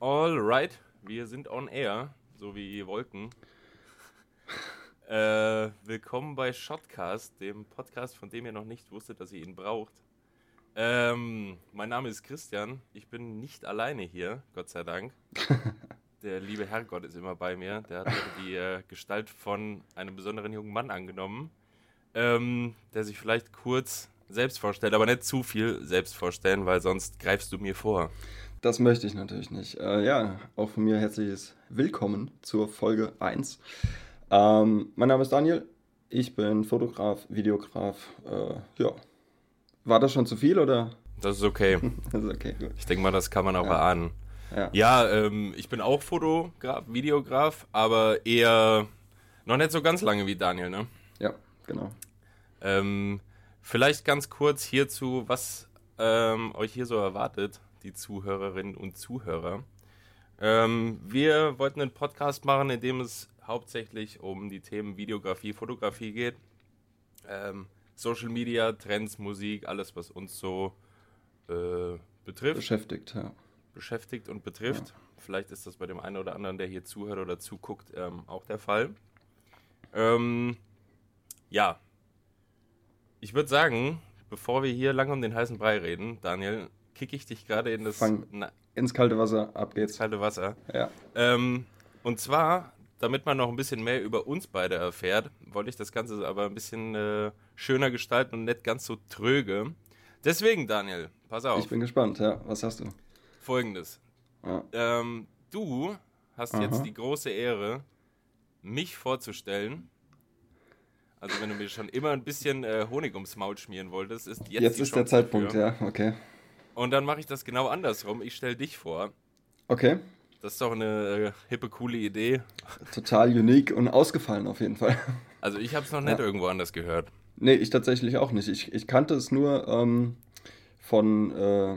Alright, wir sind on air, so wie Wolken. Äh, willkommen bei Shotcast, dem Podcast, von dem ihr noch nicht wusstet, dass ihr ihn braucht. Ähm, mein Name ist Christian. Ich bin nicht alleine hier, Gott sei Dank. Der liebe Herrgott ist immer bei mir. Der hat heute die äh, Gestalt von einem besonderen jungen Mann angenommen, ähm, der sich vielleicht kurz selbst vorstellt, aber nicht zu viel selbst vorstellen, weil sonst greifst du mir vor. Das möchte ich natürlich nicht. Äh, ja, auch von mir herzliches Willkommen zur Folge 1. Ähm, mein Name ist Daniel, ich bin Fotograf, Videograf. Äh, ja. War das schon zu viel oder? Das ist okay. das ist okay, gut. Ich denke mal, das kann man auch Ja. erahnen. Ja. Ja, ähm, ich bin auch Fotograf, Videograf, aber eher noch nicht so ganz lange wie Daniel, ne? ja, genau. Ähm, vielleicht ganz kurz hierzu, was ähm, euch hier so erwartet, die Zuhörerinnen und Zuhörer. Ähm, wir wollten einen Podcast machen, in dem es hauptsächlich um die Themen Videografie, Fotografie geht. Ähm, Social Media, Trends, Musik, alles, was uns so äh, betrifft Beschäftigt, ja. beschäftigt und betrifft. Vielleicht ist das bei dem einen oder anderen, der hier zuhört oder zuguckt, ähm, auch der Fall. Ähm, ja. Ich würde sagen, bevor wir hier lange um den heißen Brei reden, Daniel, kicke ich dich gerade in das Fang- na, Ins kalte Wasser, ab ins geht's. kalte Wasser. Ja. Ähm, und zwar, damit man noch ein bisschen mehr über uns beide erfährt, wollte ich das Ganze aber ein bisschen äh, schöner gestalten und nicht ganz so tröge. Deswegen, Daniel, pass auf. Ich bin gespannt, ja. Was hast du? Folgendes. Ja. Ähm, du hast Aha. jetzt die große Ehre, mich vorzustellen. Also wenn du mir schon immer ein bisschen äh, Honig ums Maul schmieren wolltest, ist jetzt, Jetzt, ist der Zeitpunkt, dafür. ja. Okay. Und dann mache ich das genau andersrum. Ich stelle dich vor. Okay. Das ist doch eine äh, hippe, coole Idee. Total unique und ausgefallen auf jeden Fall. Also ich habe es noch nicht Ja. irgendwo anders gehört. Nee, ich tatsächlich auch nicht. Ich, ich kannte es nur ähm, von, äh,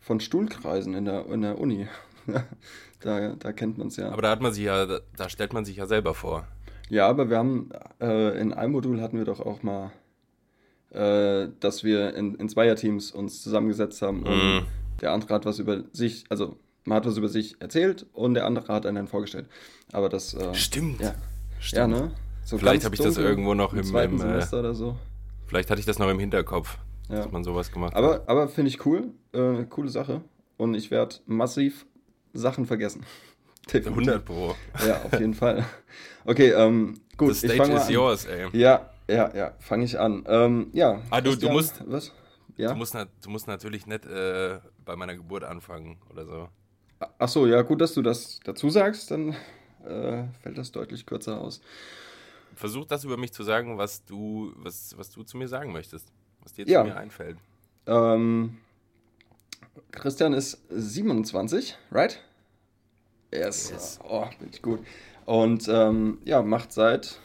von Stuhlkreisen in der, in der Uni. da, da kennt man es ja. Aber da hat man sich ja, da, da stellt man sich ja selber vor. ja, aber wir haben äh, in einem Modul hatten wir doch auch mal, äh, dass wir in, in Zweierteams uns zusammengesetzt haben und Mhm. der andere hat was über sich, also man hat was über sich erzählt und der andere hat einen dann vorgestellt. Aber das, äh, Stimmt. ja, Stimmt. ja, ne? So Vielleicht habe ich das irgendwo noch im- zweiten im, äh, Semester oder so. Vielleicht hatte ich das noch im Hinterkopf, Ja. dass man sowas gemacht hat. Aber, aber finde ich cool, äh, coole Sache. Und ich werde massiv Sachen vergessen. Definitiv. 100 Pro. Ja, auf jeden Fall. Okay, ähm, gut. The ich stage mal is an. yours, ey. Ja, ja, ja, fange ich an. Ähm, ja. Ah, du- du Christian, musst- Was? Ja. Du, musst, du musst natürlich nicht äh, bei meiner Geburt anfangen oder so. Ach so, ja, gut, dass du das dazu sagst, dann äh, fällt das deutlich kürzer aus. Versuch das über mich zu sagen, was du, was, was du zu mir sagen möchtest. Was dir Ja. zu mir einfällt. Ähm, Christian ist 27, right? Yes. Yes. Oh, bin ich gut. Und ähm, ja, macht seit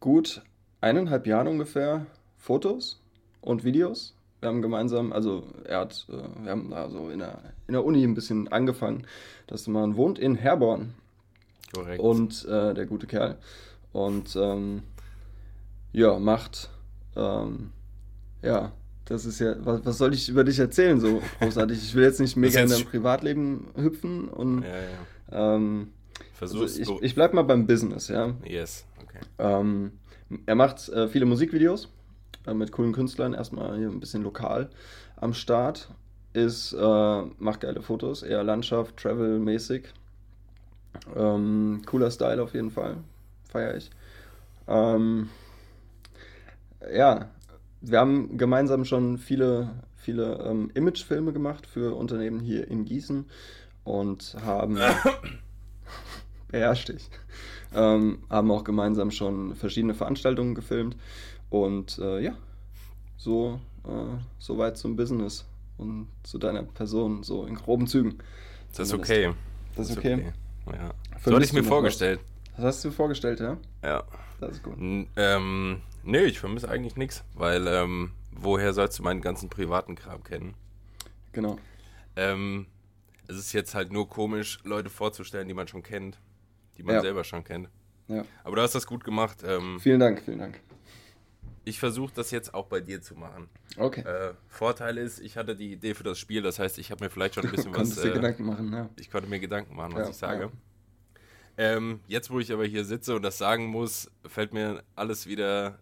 gut eineinhalb Jahren ungefähr Fotos und Videos. Wir haben gemeinsam, also er hat, äh, wir haben also in der, in der Uni ein bisschen angefangen. Das man wohnt in Herborn Korrekt. und äh, der gute Kerl. Und ähm, ja, macht, ähm, ja, das ist ja, was, was soll ich über dich erzählen so großartig? Ich will jetzt nicht mega in dein Privatleben hüpfen und ja, ja. ähm, Versuch's. also ich, so- ich bleib mal beim Business, ja. yes, okay. Ähm, er macht äh, viele Musikvideos äh, mit coolen Künstlern, erstmal hier ein bisschen lokal am Start. Ist, äh, macht geile Fotos, eher Landschaft, Travel-mäßig. Ähm, cooler Style auf jeden Fall, feiere ich. Ähm, ja, wir haben gemeinsam schon viele, viele ähm, Imagefilme gemacht für Unternehmen hier in Gießen und haben beherrsch dich. Ähm, haben auch gemeinsam schon verschiedene Veranstaltungen gefilmt und äh, ja, so, äh, so weit zum Business und zu deiner Person, so in groben Zügen. Das ist okay. Das ist okay. Ja. So hatte ich mir vorgestellt. Das hast du dir vorgestellt, ja? Ja. Das ist gut. N ähm, nee, ich vermisse eigentlich nichts, weil ähm, woher sollst du meinen ganzen privaten Kram kennen? Genau. Ähm, es ist jetzt halt nur komisch, Leute vorzustellen, die man schon kennt, die man Ja. selber schon kennt. Ja. Aber du hast das gut gemacht. Ähm, Vielen Dank, vielen Dank. ich versuche das jetzt auch bei dir zu machen. Okay. Äh, Vorteil ist, ich hatte die Idee für das Spiel, das heißt, ich habe mir vielleicht schon ein bisschen Du was. dir äh, Gedanken machen, ja. Ich konnte mir Gedanken machen, was Ja, ich sage. Ähm, jetzt, wo ich aber hier sitze und das sagen muss, fällt mir alles wieder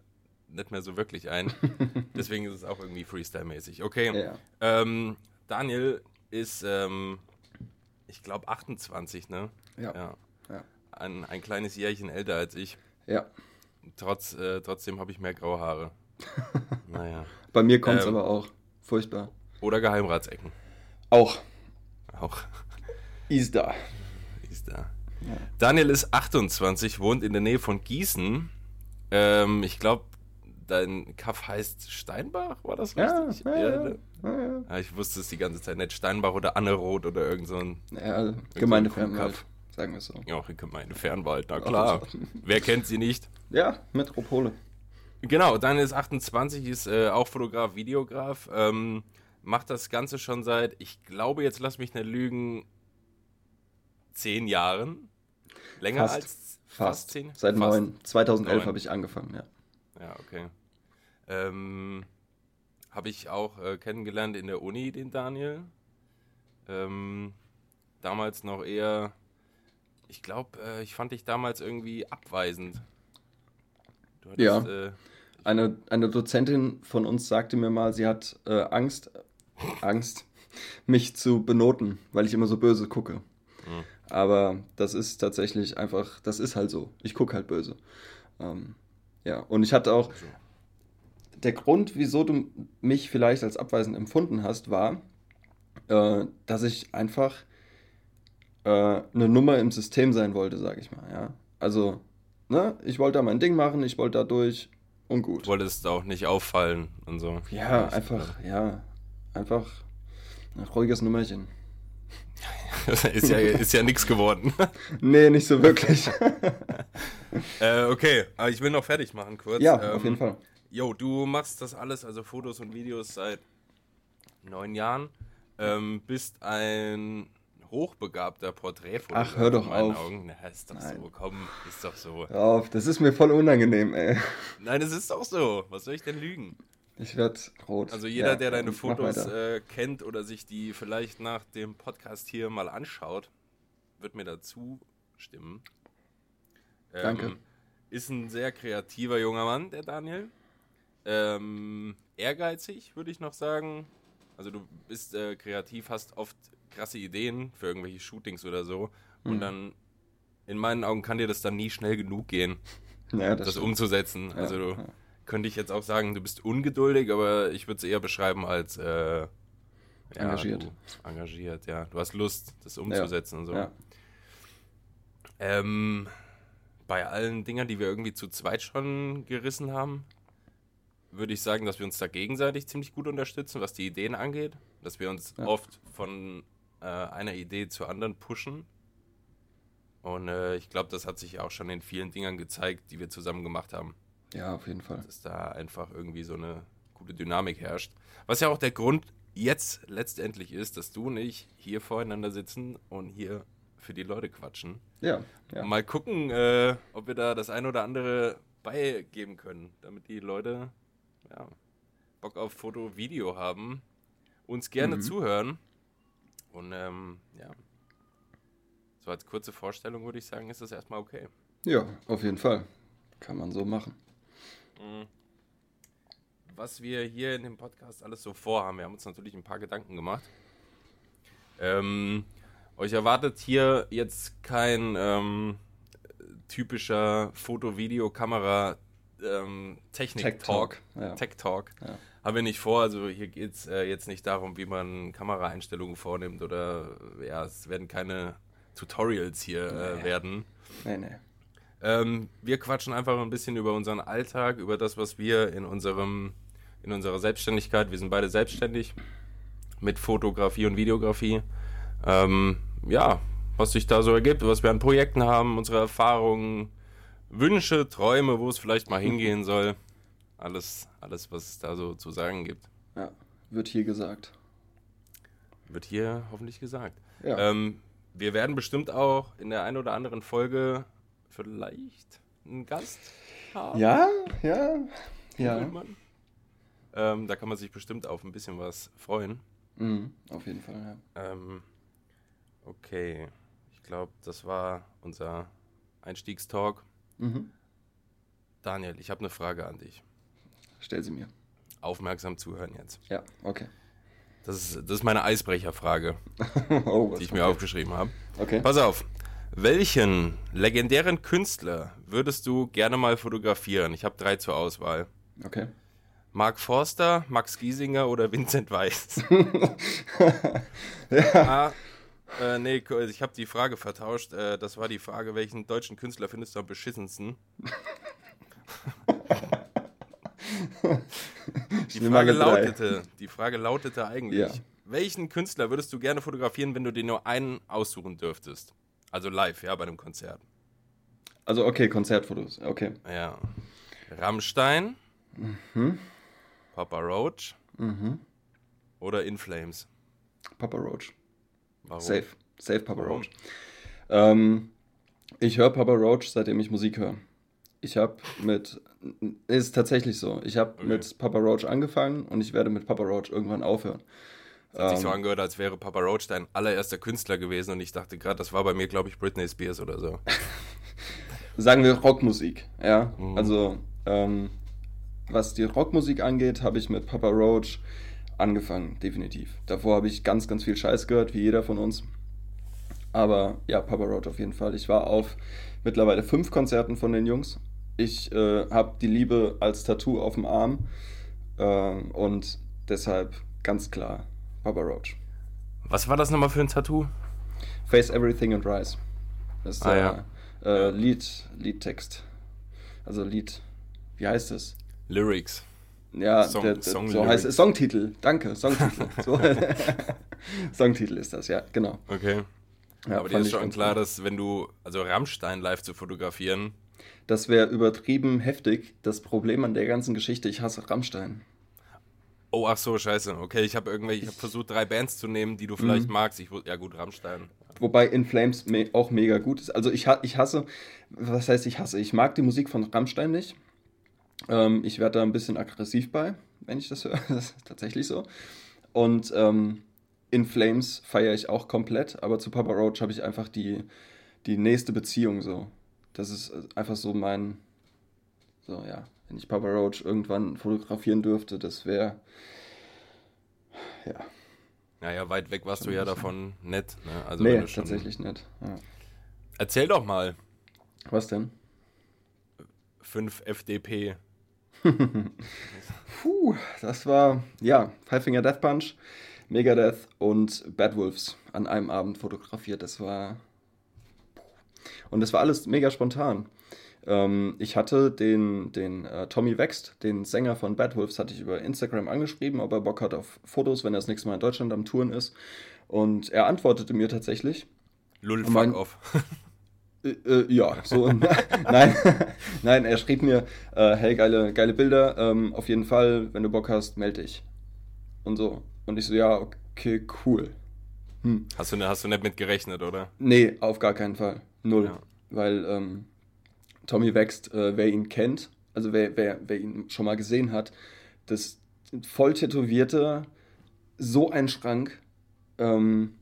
nicht mehr so wirklich ein. Deswegen ist es auch irgendwie Freestyle-mäßig. Okay. Ähm, Daniel ist, ähm, ich glaube, 28, ne? Ja. Ein, ein kleines Jährchen älter als ich. ja. Trotz, äh, trotzdem habe ich mehr graue Haare. naja. Bei mir kommt es Ähm. aber auch. Furchtbar. Oder Geheimratsecken. Auch. Auch. Ist da. Ist da. Ja. Daniel ist 28, wohnt in der Nähe von Gießen. Ähm, ich glaube, dein Kaff heißt Steinbach, war das Ja, richtig? ja, ja. ne? Ja, ja. Ja, ich wusste es die ganze Zeit nicht. Steinbach oder Anneroth oder irgend so ein ja Gemeinde so ein Fernwald, Kuhkaff. Sagen wir es so. ja, Gemeinde Fernwald, na klar. Wer kennt sie nicht? Ja, Metropole. Genau, Daniel ist 28, ist äh, auch Fotograf, Videograf. Ähm, macht das Ganze schon seit, ich glaube, jetzt lass mich nicht lügen, zehn Jahren. Länger Fast. als Fast. zehn? Seit Fast. neun. 2011 Neun. habe ich angefangen, ja. Ja, okay. Ähm, Habe ich auch äh, kennengelernt in der Uni, den Daniel. Ähm, damals noch eher, ich glaube, äh, ich fand dich damals irgendwie abweisend. Du Ja. äh, Eine, eine Dozentin von uns sagte mir mal, sie hat äh, Angst, Angst, mich zu benoten, weil ich immer so böse gucke. Mhm. Aber das ist tatsächlich einfach, das ist halt so. Ich gucke halt böse. Ähm, ja, und ich hatte auch, so. der Grund, wieso du mich vielleicht als abweisend empfunden hast, war, äh, dass ich einfach äh, eine Nummer im System sein wollte, sage ich mal. Ja? Also, ne, ich wollte da mein Ding machen, ich wollte da durch und gut. Du wolltest auch nicht auffallen und so. Ja, einfach, ja, einfach ein ruhiges Nummerchen. ist ja, ist ja nichts geworden. Nee, nicht so wirklich. äh, okay, aber ich will noch fertig machen kurz. ja, Ähm, auf jeden Fall. Jo, du machst das alles, also Fotos und Videos seit neun Jahren. Ähm, bist ein hochbegabter Porträtfotograf. Ach, hör doch in meinen auf. Augen. Na, ist doch Nein. so, komm, ist doch so. Hör auf, das ist mir voll unangenehm, ey. Nein, es ist doch so. Was soll ich denn lügen? Ich werd rot. Also jeder, Ja, der deine Fotos äh, kennt oder sich die vielleicht nach dem Podcast hier mal anschaut, wird mir dazu stimmen. Ähm, Danke. Ist ein sehr kreativer junger Mann, der Daniel. Ähm, ehrgeizig, würde ich noch sagen. Also du bist äh, kreativ, hast oft krasse Ideen für irgendwelche Shootings oder so. Und Mhm. dann, in meinen Augen, kann dir das dann nie schnell genug gehen, ja, das, stimmt. umzusetzen. Ja, also du, ja. könnte ich jetzt auch sagen, du bist ungeduldig, aber ich würde es eher beschreiben als äh, Engagiert. Du, engagiert, ja. Du hast Lust, das umzusetzen und so. Ähm, bei allen Dingern, die wir irgendwie zu zweit schon gerissen haben, würde ich sagen, dass wir uns da gegenseitig ziemlich gut unterstützen, was die Ideen angeht. Dass wir uns Ja. oft von äh, einer Idee zur anderen pushen. Und äh, ich glaube, das hat sich auch schon in vielen Dingern gezeigt, die wir zusammen gemacht haben. ja, auf jeden Fall. dass da einfach irgendwie so eine gute Dynamik herrscht. Was ja auch der Grund jetzt letztendlich ist, dass du und ich hier voreinander sitzen und hier für die Leute quatschen. Ja, ja. Mal gucken, äh, ob wir da das ein oder andere beigeben können, damit die Leute ja, Bock auf Foto, Video haben, uns gerne Mhm. zuhören. Und ähm, ja, so als kurze Vorstellung würde ich sagen, ist das erstmal okay. Ja, auf jeden Fall. Kann man so machen. Mhm. Was wir hier in dem Podcast alles so vorhaben, wir haben uns natürlich ein paar Gedanken gemacht. Ähm, euch erwartet hier jetzt kein ähm, typischer Foto-, Video-, Kamera- ähm, Technik-Talk. Ja. Haben wir nicht vor. Also hier geht es äh, jetzt nicht darum, wie man Kameraeinstellungen vornimmt oder ja, es werden keine Tutorials hier äh, Nee. werden. Nee, nee. Ähm, wir quatschen einfach ein bisschen über unseren Alltag, über das, was wir in unserem, in unserer Selbstständigkeit, wir sind beide selbstständig mit Fotografie und Videografie. Ähm, ja, was sich da so ergibt, was wir an Projekten haben, unsere Erfahrungen, Wünsche, Träume, wo es vielleicht mal hingehen soll. Alles, alles, was es da so zu sagen gibt, Ja, wird hier gesagt. wird hier hoffentlich gesagt. Ja. Ähm, wir werden bestimmt auch in der einen oder anderen Folge vielleicht einen Gast haben. ja, ja. Ja. Ähm, da kann man sich bestimmt auf ein bisschen was freuen. Mhm, auf jeden Fall, ja. Ähm, okay. Ich glaube, das war unser Einstiegstalk. Mhm. Daniel, ich habe eine Frage an dich. Stell sie mir. Aufmerksam zuhören jetzt. Ja, okay. Das ist, das ist meine Eisbrecherfrage, oh, die ich mir aufgeschrieben habe. Okay. Pass auf. Welchen legendären Künstler würdest du gerne mal fotografieren? Ich habe drei zur Auswahl. Okay. Mark Forster, Max Giesinger oder Vincent Weiss? ja. Ah, äh, nee, ich habe die Frage vertauscht. Äh, das war die Frage, welchen deutschen Künstler findest du am beschissensten? die, Frage lautete, die Frage lautete eigentlich, ja. welchen Künstler würdest du gerne fotografieren, wenn du dir nur einen aussuchen dürftest? Also live, ja, bei einem Konzert. Also okay, Konzertfotos, okay. Ja. Rammstein, mhm. Papa Roach mhm. oder In Flames? Papa Roach. Warum? Safe, safe Papa Warum? Roach. Ähm, ich höre Papa Roach, seitdem ich Musik höre. Ich habe mit, ist tatsächlich so, ich habe okay. mit Papa Roach angefangen und ich werde mit Papa Roach irgendwann aufhören. Das hat ähm, sich so ähm, angehört, als wäre Papa Roach dein allererster Künstler gewesen und ich dachte gerade, das war bei mir, glaube ich, Britney Spears oder so. Sagen wir Rockmusik, ja. Mhm. Also, ähm, was die Rockmusik angeht, habe ich mit Papa Roach angefangen, definitiv. Davor habe ich ganz, ganz viel Scheiß gehört, wie jeder von uns. Aber ja, Papa Roach auf jeden Fall. Ich war auf mittlerweile fünf Konzerten von den Jungs. Ich äh, habe die Liebe als Tattoo auf dem Arm äh, und deshalb ganz klar Papa Roach. Was war das nochmal für ein Tattoo? Face Everything and Rise. Das ist ah, der ja. äh, Lied, Liedtext. Also Lied, wie heißt es? Lyrics. Ja, Song, der, der, Song so heißt es. Songtitel, danke, Songtitel. so, Songtitel ist das, ja, genau. Okay. Ja, Aber dir ist schon klar, dass wenn du, also Rammstein live zu fotografieren. Das wäre übertrieben heftig. Das Problem an der ganzen Geschichte, ich hasse Rammstein. Oh, ach so, scheiße. Okay, ich habe irgendwie, ich habe versucht, drei Bands zu nehmen, die du vielleicht mhm. magst. Ich, ja gut, Rammstein. Wobei In Flames me auch mega gut ist. Also ich, ich hasse, was heißt ich hasse? Ich mag die Musik von Rammstein nicht. Ähm, ich werde da ein bisschen aggressiv bei, wenn ich das höre. Das ist tatsächlich so. Und ähm, In Flames feiere ich auch komplett, aber zu Papa Roach habe ich einfach die, die nächste Beziehung so. Das ist einfach so mein, so ja, wenn ich Papa Roach irgendwann fotografieren dürfte, das wäre, ja. Naja, weit weg warst du ja davon nett. Ne? Also nee, tatsächlich nett. Ja. Erzähl doch mal. Was denn? 5 FDP. Puh, das war, ja, Five Finger Death Punch, Megadeth und Bad Wolves an einem Abend fotografiert. Das war. Und das war alles mega spontan. Ähm, ich hatte den, den äh, Tommy Wext, den Sänger von Bad Wolves, hatte ich über Instagram angeschrieben, ob er Bock hat auf Fotos, wenn er das nächste Mal in Deutschland am Touren ist. Und er antwortete mir tatsächlich. Lull, fuck off. Äh, äh, ja, so. nein, nein, er schrieb mir, äh, hey, geile, geile Bilder, ähm, auf jeden Fall, wenn du Bock hast, melde dich. Und so. Und ich so, ja, okay, cool. Hm. Hast, du, hast du nicht mit gerechnet, oder? Nee, auf gar keinen Fall. Null. Ja. Weil, ähm, Tommy wächst, äh, wer ihn kennt, also wer, wer, wer ihn schon mal gesehen hat, das voll tätowierte, so ein Schrank. Ähm,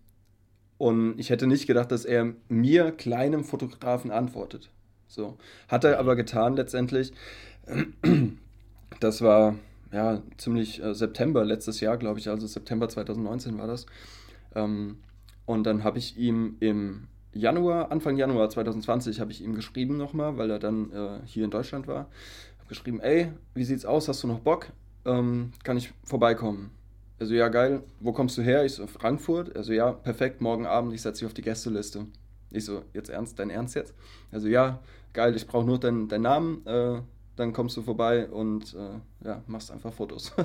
und ich hätte nicht gedacht, dass er mir, kleinem Fotografen, antwortet. So. Hat er aber getan letztendlich. Das war ja ziemlich äh, September letztes Jahr, glaube ich, also September 2019 war das. Ähm, und dann habe ich ihm im Januar, Anfang Januar 2020 habe ich ihm geschrieben nochmal, weil er dann äh, hier in Deutschland war. Habe geschrieben, ey, wie sieht's aus? Hast du noch Bock? Ähm, kann ich vorbeikommen? Also ja, geil. Wo kommst du her? Ich so, Frankfurt. Also ja, perfekt, morgen Abend, ich setze dich auf die Gästeliste. Ich so, jetzt ernst, dein Ernst jetzt? Also ja, geil, ich brauche nur deinen dein Namen, äh, dann kommst du vorbei und äh, ja, machst einfach Fotos.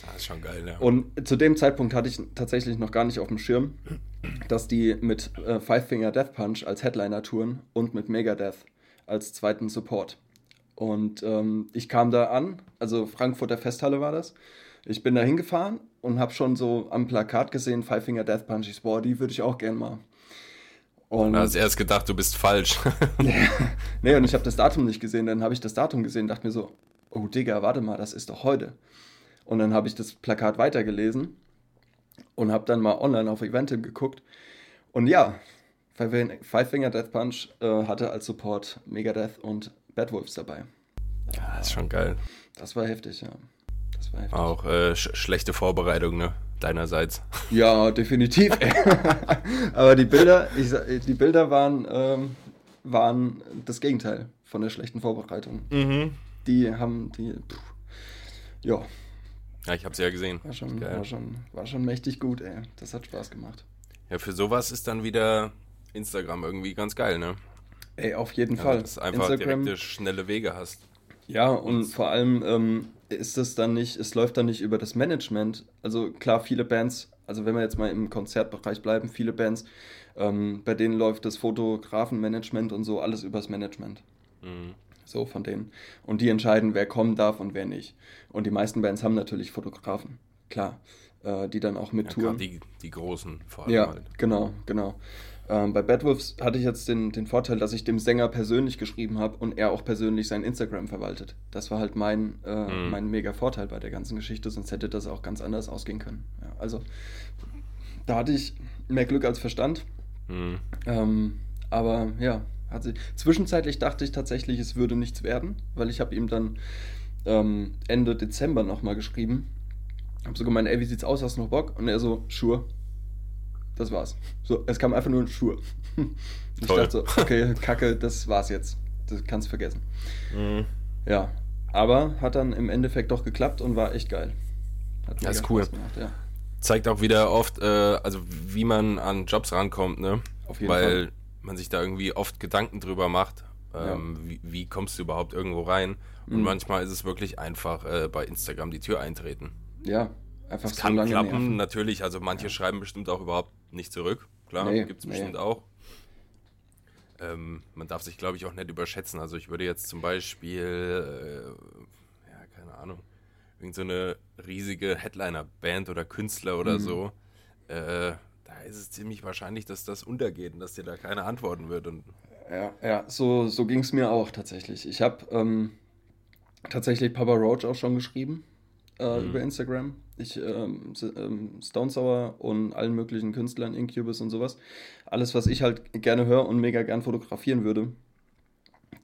Das ah, ist schon geil, ja. Und zu dem Zeitpunkt hatte ich tatsächlich noch gar nicht auf dem Schirm, dass die mit äh, Five Finger Death Punch als Headliner touren und mit Megadeth als zweiten Support. Und ähm, ich kam da an, also Frankfurter Festhalle war das. Ich bin da hingefahren und habe schon so am Plakat gesehen, Five Finger Death Punch. Ich so, boah, die würde ich auch gern mal. Und du hast erst gedacht, du bist falsch. nee, und ich habe das Datum nicht gesehen. Dann habe ich das Datum gesehen dachte mir so, oh Digga, warte mal, das ist doch heute. Und dann habe ich das Plakat weitergelesen und habe dann mal online auf Eventim geguckt. Und ja, Five Finger Death Punch äh, hatte als Support Megadeth und Bad Wolves dabei. Ja, ist schon geil. Das war heftig, ja. Das war heftig. Auch äh, sch schlechte Vorbereitung, ne? Deinerseits. Ja, definitiv. Aber die Bilder, ich, die Bilder waren, ähm, waren das Gegenteil von der schlechten Vorbereitung. Mhm. Die haben, die, pff, ja. Ja, ich hab's ja gesehen. War schon, war, schon, war schon mächtig gut, ey. Das hat Spaß gemacht. Ja, für sowas ist dann wieder Instagram irgendwie ganz geil, ne? Ey, auf jeden Fall. Dass du einfach Instagram, direkte, schnelle Wege hast. Ja, und vor allem ähm, ist es dann nicht, es läuft dann nicht über das Management. Also klar, viele Bands, also wenn wir jetzt mal im Konzertbereich bleiben, viele Bands, ähm, bei denen läuft das Fotografenmanagement und so alles übers Management. Mhm. So von denen. Und die entscheiden, wer kommen darf und wer nicht. Und die meisten Bands haben natürlich Fotografen, klar, äh, die dann auch mit ja, touren. Die, die großen vor allem. Ja, halt. genau, genau. Ähm, bei Bad Wolves hatte ich jetzt den, den Vorteil, dass ich dem Sänger persönlich geschrieben habe und er auch persönlich sein Instagram verwaltet. Das war halt mein, äh, mhm. mein mega Vorteil bei der ganzen Geschichte, sonst hätte das auch ganz anders ausgehen können. Ja, also da hatte ich mehr Glück als Verstand. Mhm. Ähm, aber ja, hat sie. Zwischenzeitlich dachte ich tatsächlich, es würde nichts werden, weil ich habe ihm dann ähm, Ende Dezember nochmal geschrieben. Habe so gemeint, ey, wie sieht's aus, hast du noch Bock? Und er so, sure. Das war's. So, es kam einfach nur ein Schuhe. Ich dachte so, okay, Kacke, das war's jetzt. Das kannst du vergessen. Mhm. Ja, aber hat dann im Endeffekt doch geklappt und war echt geil. Hat das ist cool. Gemacht, ja. Zeigt auch wieder oft, äh, also wie man an Jobs rankommt, ne? Auf jeden Weil Fall. Man sich da irgendwie oft Gedanken drüber macht. Ähm, ja. wie, wie, kommst du überhaupt irgendwo rein? Und mhm. manchmal ist es wirklich einfach äh, bei Instagram die Tür eintreten. Ja, einfach das so kann klappen, nerven. natürlich. Also manche ja. schreiben bestimmt auch überhaupt nicht zurück. Klar, nee, gibt es bestimmt nee. auch. Ähm, man darf sich, glaube ich, auch nicht überschätzen. Also ich würde jetzt zum Beispiel, äh, ja, keine Ahnung, irgend so eine riesige Headliner-Band oder Künstler oder mhm. so, äh, ist es ziemlich wahrscheinlich, dass das untergeht und dass dir da keiner antworten wird. Und ja, ja, so, so ging es mir auch tatsächlich. Ich habe ähm, tatsächlich Papa Roach auch schon geschrieben äh, mhm. über Instagram. Ich, ähm, ähm, Stone Sour und allen möglichen Künstlern, Incubus und sowas. Alles, was ich halt gerne höre und mega gern fotografieren würde,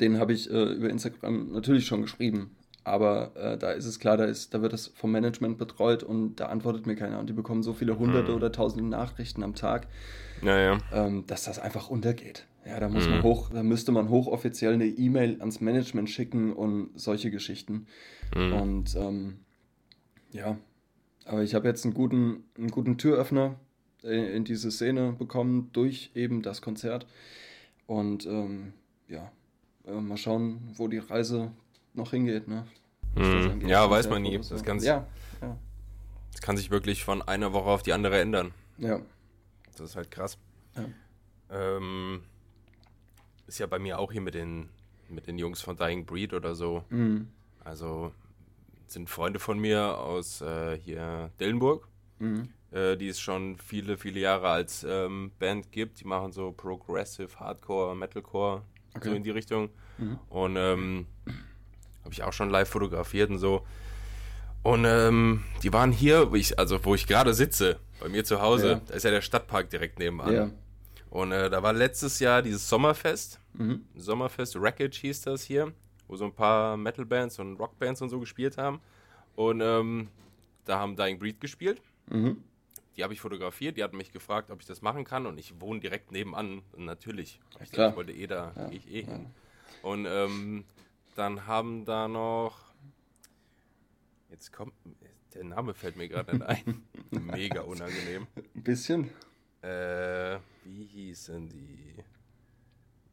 den habe ich äh, über Instagram natürlich schon geschrieben. Aber äh, da ist es klar, da, ist, da wird das vom Management betreut und da antwortet mir keiner. Und die bekommen so viele hunderte mhm. oder tausende Nachrichten am Tag, ja, ja. Ähm, dass das einfach untergeht. Ja, da muss mhm. man hoch, da müsste man hochoffiziell eine E-Mail ans Management schicken und solche Geschichten. Mhm. Und ähm, ja, aber ich habe jetzt einen guten, einen guten Türöffner in diese Szene bekommen durch eben das Konzert. Und ähm, ja, äh, mal schauen, wo die Reise noch hingeht. Ne? Mhm. Ja, weiß man nie. Das kann, sich, ja, ja. das kann sich wirklich von einer Woche auf die andere ändern. Ja. Das ist halt krass. Ja. Ähm, ist ja bei mir auch hier mit den, mit den Jungs von Dying Breed oder so. Mhm. Also sind Freunde von mir aus äh, hier Dellenburg, mhm. äh, die es schon viele, viele Jahre als ähm, Band gibt. Die machen so Progressive, Hardcore, Metalcore, okay. so in die Richtung. Mhm. Und ähm, habe ich auch schon live fotografiert und so. Und ähm, die waren hier, wo ich, also wo ich gerade sitze, bei mir zu Hause, ja. da ist ja der Stadtpark direkt nebenan. Ja. Und äh, da war letztes Jahr dieses Sommerfest. Mhm. Sommerfest, Wreckage hieß das hier wo so ein paar Metal-Bands und Rock-Bands und so gespielt haben. Und ähm, da haben Dying Breed gespielt. Mhm. Die habe ich fotografiert, die hatten mich gefragt, ob ich das machen kann und ich wohne direkt nebenan. Und natürlich, ich, dachte, ich wollte eh da, ja. ich eh hin. Und ähm, dann haben da noch, jetzt kommt, der Name fällt mir gerade nicht ein. Mega unangenehm. Ein bisschen. Äh, wie hießen die?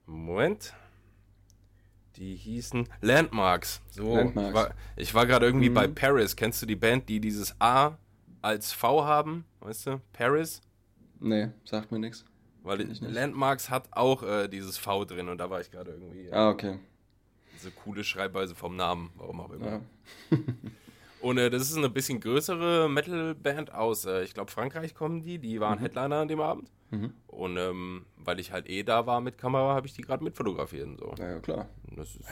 Moment. Die hießen Landmarks. So, Landmarks. Ich war, ich war gerade irgendwie mhm. bei Paris. Kennst du die Band, die dieses A als V haben? Weißt du? Paris? Nee, sagt mir nichts. Weil Landmarks hat auch äh, dieses V drin und da war ich gerade irgendwie. Ja, ah, okay. Diese coole Schreibweise vom Namen, warum auch immer. Ja. und äh, das ist eine bisschen größere Metal-Band aus, äh, ich glaube, Frankreich kommen die. Die waren mhm. Headliner an dem Abend. Mhm. Und ähm, weil ich halt eh da war mit Kamera, habe ich die gerade mitfotografiert. So. Ja, klar. Das ist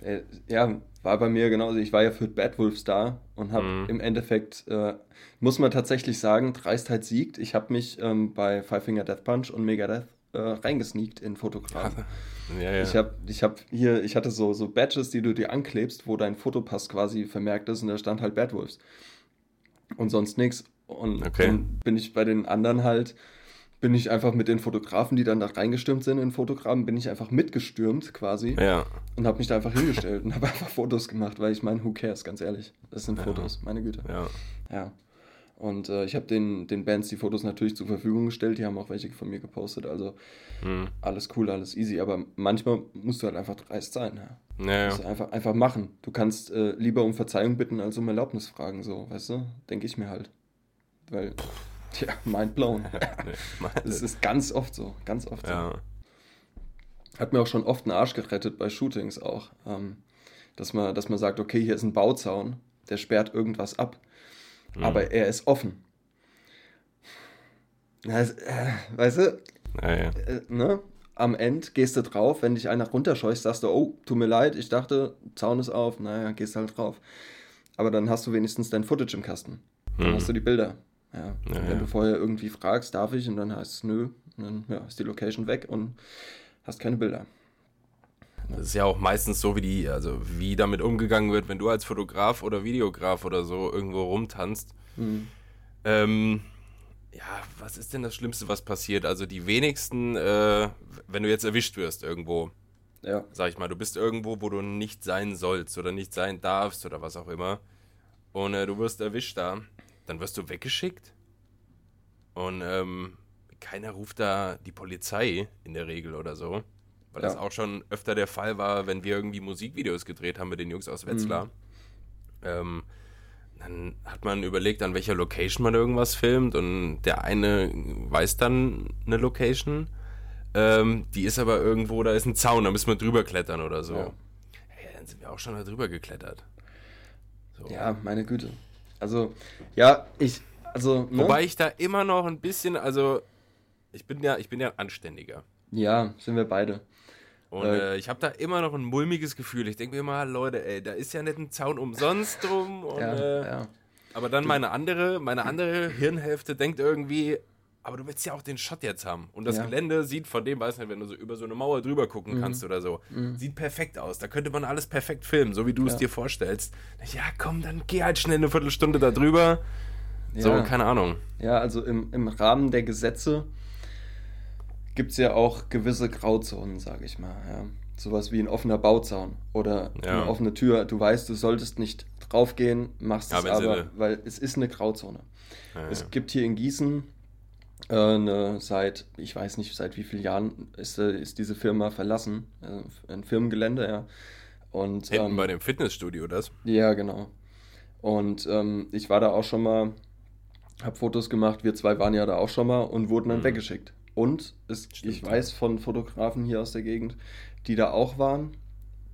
Äh, ja, war bei mir genauso. Ich war ja für Bad Wolves da und habe mhm. im Endeffekt, äh, muss man tatsächlich sagen, Dreistheit siegt. Ich habe mich ähm, bei Five Finger Death Punch und Megadeth äh, reingesneakt in Fotografen. Ja, ja. Ich habe ich hab hier, ich hatte so, so Badges, die du dir anklebst, wo dein Fotopass quasi vermerkt ist und da stand halt Bad Wolves. Und sonst nichts. Und okay. dann bin ich bei den anderen halt bin ich einfach mit den Fotografen, die dann da reingestürmt sind in Fotografen, bin ich einfach mitgestürmt quasi. Ja. Und habe mich da einfach hingestellt und habe einfach Fotos gemacht, weil ich meine, who cares, ganz ehrlich. Das sind Fotos, meine Güte. Ja. Ja. Und äh, ich habe den, den Bands die Fotos natürlich zur Verfügung gestellt, die haben auch welche von mir gepostet, also mhm. alles cool, alles easy, aber manchmal musst du halt einfach dreist sein. Ja. Ja, ja. einfach, einfach machen. Du kannst äh, lieber um Verzeihung bitten, als um Erlaubnis fragen, so, weißt du? Denke ich mir halt. Weil Tja, mind blown. das ist ganz oft so, ganz oft so. Ja. Hat mir auch schon oft einen Arsch gerettet bei Shootings auch. Ähm, dass, man, dass man sagt, okay, hier ist ein Bauzaun, der sperrt irgendwas ab, mhm. aber er ist offen. Also, äh, weißt du, ja, ja. Äh, ne? am Ende gehst du drauf, wenn dich einer runterscheucht, sagst du, oh, tut mir leid, ich dachte, Zaun ist auf, naja, gehst halt drauf. Aber dann hast du wenigstens dein Footage im Kasten. Dann mhm. hast du die Bilder. Ja. ja wenn du vorher irgendwie fragst, darf ich, und dann heißt es nö, dann ja, ist die Location weg und hast keine Bilder. Das ist ja auch meistens so, wie die, also wie damit umgegangen wird, wenn du als Fotograf oder Videograf oder so irgendwo rumtanzt. Mhm. Ähm, ja, was ist denn das Schlimmste, was passiert? Also die wenigsten, äh, wenn du jetzt erwischt wirst irgendwo, ja. sag ich mal, du bist irgendwo, wo du nicht sein sollst oder nicht sein darfst oder was auch immer, und äh, du wirst erwischt da, dann wirst du weggeschickt und ähm, keiner ruft da die Polizei in der Regel oder so. Weil ja. das auch schon öfter der Fall war, wenn wir irgendwie Musikvideos gedreht haben mit den Jungs aus Wetzlar. Mhm. Ähm, dann hat man überlegt, an welcher Location man irgendwas filmt und der eine weiß dann eine Location. Ähm, die ist aber irgendwo, da ist ein Zaun, da müssen wir drüber klettern oder so. Ja. Hey, dann sind wir auch schon da drüber geklettert. So. Ja, meine Güte. Also, ja, ich, also. Ne? Wobei ich da immer noch ein bisschen, also, ich bin ja, ich bin ja anständiger. Ja, sind wir beide. Und äh, äh, ich habe da immer noch ein mulmiges Gefühl. Ich denke mir immer, Leute, ey, da ist ja nicht ein Zaun umsonst drum. Und, ja, äh, ja. Aber dann meine andere, meine andere Hirnhälfte denkt irgendwie, aber du willst ja auch den Shot jetzt haben. Und das ja. Gelände sieht von dem, weiß nicht, wenn du so über so eine Mauer drüber gucken mhm. kannst oder so, mhm. sieht perfekt aus. Da könnte man alles perfekt filmen, so wie du es dir vorstellst. Ja, komm, dann geh halt schnell eine Viertelstunde da drüber. So, keine Ahnung. Ja, also im, im Rahmen der Gesetze gibt es ja auch gewisse Grauzonen, sage ich mal. Ja. Sowas wie ein offener Bauzaun oder eine offene Tür. Du weißt, du solltest nicht draufgehen, machst es aber, weil es ist eine Grauzone. es gibt hier in Gießen äh, eine, seit, ich weiß nicht, seit wie vielen Jahren ist, äh, ist diese Firma verlassen. Äh, ein Firmengelände, ja. Und, Hinten ähm, bei dem Fitnessstudio, das? Ja, genau. Und ähm, ich war da auch schon mal, habe Fotos gemacht, wir zwei waren ja da auch schon mal und wurden dann mhm. weggeschickt. Und es, ich weiß von Fotografen hier aus der Gegend, die da auch waren,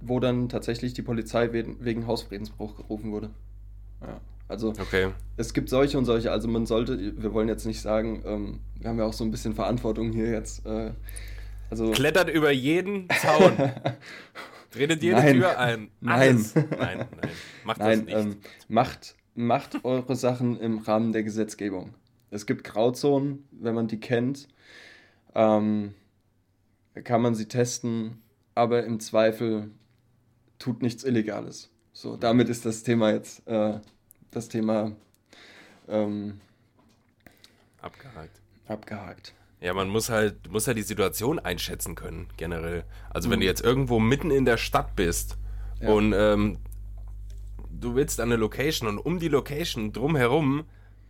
wo dann tatsächlich die Polizei wegen, Hausfriedensbruch gerufen wurde. Ja. Also okay. es gibt solche und solche. Also man sollte, wir wollen jetzt nicht sagen, ähm, wir haben ja auch so ein bisschen Verantwortung hier jetzt. Äh, also Klettert über jeden Zaun. Tretet jede nein. Tür ein. Alles. Nein. Nein, nein. Macht nein, das nicht. Ähm, macht, macht eure Sachen im Rahmen der Gesetzgebung. Es gibt Grauzonen, wenn man die kennt, ähm, kann man sie testen, aber im Zweifel tut nichts Illegales. So, damit ist das Thema jetzt äh, das Thema ähm, abgehakt. Abgehakt. Ja, man muss halt, muss halt die Situation einschätzen können, generell. Also mhm. wenn du jetzt irgendwo mitten in der Stadt bist ja. und ähm, du willst an eine Location und um die Location drumherum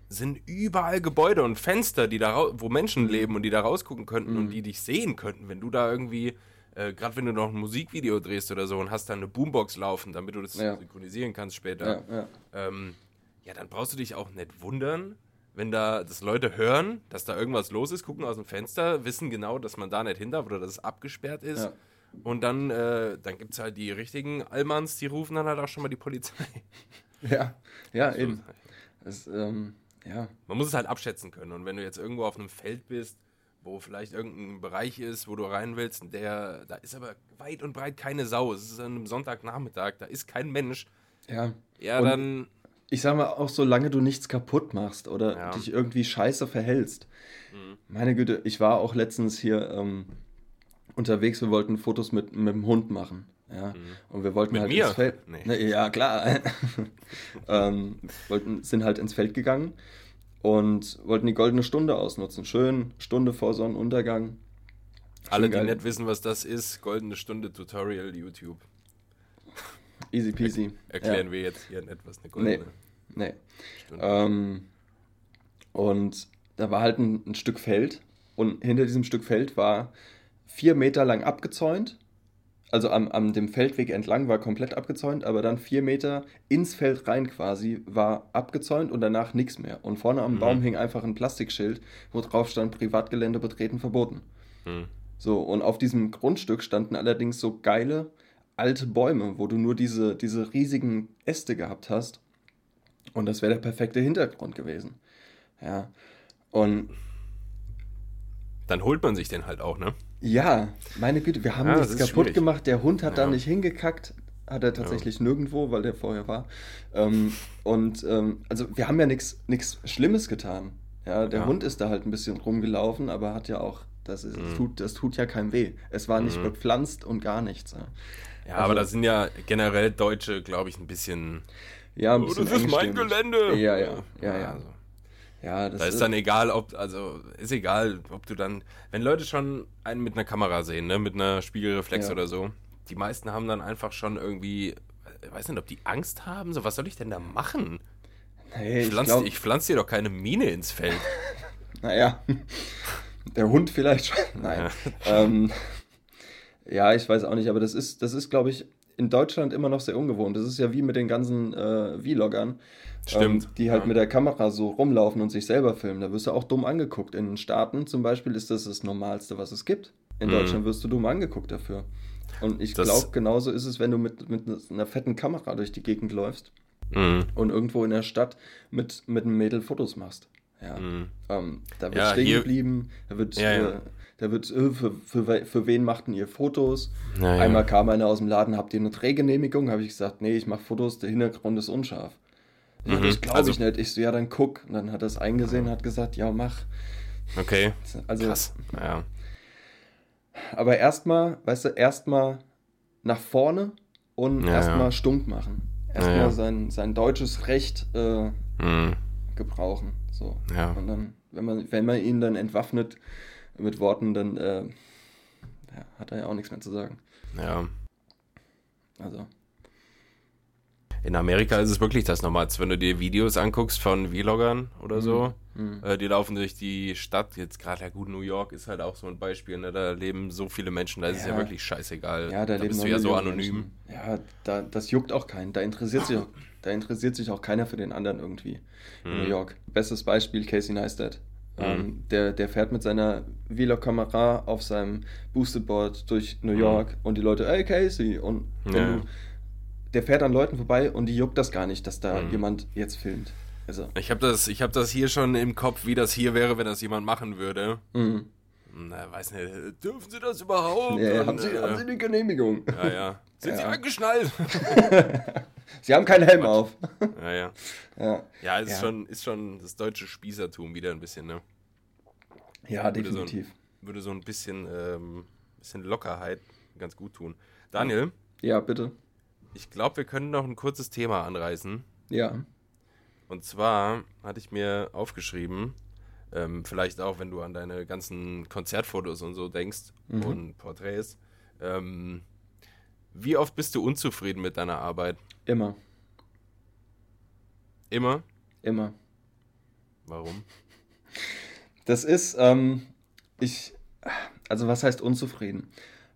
sind überall Gebäude und Fenster, die da wo Menschen mhm. leben und die da rausgucken könnten mhm. und die dich sehen könnten, wenn du da irgendwie äh, gerade wenn du noch ein Musikvideo drehst oder so und hast da eine Boombox laufen, damit du das ja. synchronisieren kannst später. Ja, ja. Ähm, ja, dann brauchst du dich auch nicht wundern, wenn da das Leute hören, dass da irgendwas los ist, gucken aus dem Fenster, wissen genau, dass man da nicht hin darf oder dass es abgesperrt ist. Ja. Und dann, äh, dann gibt es halt die richtigen Allmanns, die rufen dann halt auch schon mal die Polizei. Ja, ja, eben. Das, ähm, ja. Man muss es halt abschätzen können. Und wenn du jetzt irgendwo auf einem Feld bist, wo vielleicht irgendein Bereich ist, wo du rein willst, der, da ist aber weit und breit keine Sau. Es ist an einem Sonntagnachmittag, da ist kein Mensch. Ja. Ja, Und dann. Ich sag mal, auch solange du nichts kaputt machst oder Ja. dich irgendwie scheiße verhältst. Mhm. Meine Güte, ich war auch letztens hier ähm, unterwegs, wir wollten Fotos mit, mit dem Hund machen. Ja. Und wir wollten Mhm. Mit halt mir? ins Feld. Nee. Ne, ja, klar. ähm, wollten, sind halt ins Feld gegangen und wollten die goldene Stunde ausnutzen. Schön, Stunde vor Sonnenuntergang. Alle, die geil. nicht wissen, was das ist, Goldene Stunde Tutorial YouTube. Easy peasy. Erklären wir jetzt hier nicht, was eine goldene Nee. Stunde Ähm, und da war halt ein, ein Stück Feld und hinter diesem Stück Feld war vier Meter lang abgezäunt. Also am, am dem Feldweg entlang war komplett abgezäunt, aber dann vier Meter ins Feld rein quasi war abgezäunt und danach nichts mehr. Und vorne am Mhm. Baum hing einfach ein Plastikschild, wo drauf stand Privatgelände betreten verboten. Hm. So, und auf diesem Grundstück standen allerdings so geile alte Bäume, wo du nur diese, diese riesigen Äste gehabt hast. Und das wäre der perfekte Hintergrund gewesen. Ja. Und Dann holt man sich den halt auch, ne? Ja, meine Güte, wir haben Ja, nichts das kaputt schwierig. gemacht. Der Hund hat da Ja. nicht hingekackt. Hat er tatsächlich nirgendwo, weil der vorher war. Ähm, und ähm, also wir haben ja nichts nichts Schlimmes getan. Ja, der Ja. Hund ist da halt ein bisschen rumgelaufen, aber hat ja auch, das, ist, das, Mhm. tut, das tut ja keinem weh. Es war nicht Mhm. bepflanzt und gar nichts. Ja, Ja, Also- aber da sind ja generell Deutsche, glaube ich, ein bisschen. ja ein Oh, bisschen das ist mein. Gelände! Ja, ja, ja, ja. Also, Ja, das da ist dann egal, ob, also, ist egal, ob du dann, wenn Leute schon einen mit einer Kamera sehen, ne, mit einer Spiegelreflex Ja. oder so, die meisten haben dann einfach schon irgendwie, ich weiß nicht, ob die Angst haben, so, was soll ich denn da machen? nee, Ich ich pflanze glaub, ich pflanz dir doch keine Mine ins Feld. Naja, der Hund vielleicht schon. Nein. Ja. Ähm, ja, ich weiß auch nicht, aber das ist, das ist, glaube ich, in Deutschland immer noch sehr ungewohnt. Das ist ja wie mit den ganzen äh, Vloggern, Stimmt, ähm, die halt ja. mit der Kamera so rumlaufen und sich selber filmen. Da wirst du auch dumm angeguckt. In den Staaten zum Beispiel ist das das Normalste, was es gibt. In Mhm. Deutschland wirst du dumm angeguckt dafür. Und ich glaube, genauso ist es, wenn du mit, mit einer fetten Kamera durch die Gegend läufst Mhm. und irgendwo in der Stadt mit, mit einem Mädel Fotos machst. Ja. Mhm. Ähm, da wird Ja, stehen hier- geblieben, da wird, Ja, ja. Äh, da wird äh, für, für, für wen machten ihr Fotos? Einmal kam einer aus dem Laden, habt ihr eine Drehgenehmigung? Habe ich gesagt, nee, ich mache Fotos, der Hintergrund ist unscharf. Ja, Mhm, das glaube also- ich nicht. Ich so, ja, dann guck. Und dann hat er es eingesehen und hat gesagt, ja, mach. Okay, Also, krass. Ja. aber erstmal, weißt du, erstmal nach vorne und Ja, erstmal ja. stunk machen. Erstmal Ja, sein, sein deutsches Recht äh, Mhm. gebrauchen. So. Ja. Und dann, wenn man, wenn man ihn dann entwaffnet mit Worten, dann äh, hat er ja auch nichts mehr zu sagen. ja. Also, In Amerika ist es wirklich das Normalste, wenn du dir Videos anguckst von Vloggern oder so. mhm. Äh, die laufen durch die Stadt. Jetzt gerade, ja gut, New York ist halt auch so ein Beispiel. Ne? Da leben so viele Menschen, da ist es ja Ja. wirklich scheißegal. ja, da, leben bist du ja so anonym. Menschen. Ja, da, das juckt auch keinen. Da interessiert sich auch, da interessiert sich auch keiner für den anderen irgendwie. In Mhm. New York. Bestes Beispiel, Casey Neistat. Mhm. Ähm, der, der fährt mit seiner Vlog-Kamera auf seinem Boosted Board durch New Mhm. York und die Leute, hey Casey, und wenn Ja. du, der fährt an Leuten vorbei und die juckt das gar nicht, dass da Mhm. jemand jetzt filmt. Also, Ich habe das, ich hab das hier schon im Kopf, wie das hier wäre, wenn das jemand machen würde. mhm. Na, weiß nicht, dürfen Sie das überhaupt? Ja, haben, Sie, äh, haben Sie die Genehmigung? Ja, ja. Sind Sie Ja. angeschnallt? Sie haben keinen Helm auf. ja, ja. Ja, Ja, ist, Ja. Schon, ist schon das deutsche Spießertum wieder ein bisschen, ne? ja Würde so definitiv. Würde so ein bisschen, ähm, bisschen Lockerheit ganz gut tun. Daniel, Ja, bitte. Ich glaube, wir können noch ein kurzes Thema anreißen. Ja. Und zwar hatte ich mir aufgeschrieben, ähm, vielleicht auch, wenn du an deine ganzen Konzertfotos und so denkst Mhm. und Porträts, ähm, wie oft bist du unzufrieden mit deiner Arbeit? Immer. Immer? Immer. Warum? Das ist, ähm, ich, also was heißt unzufrieden?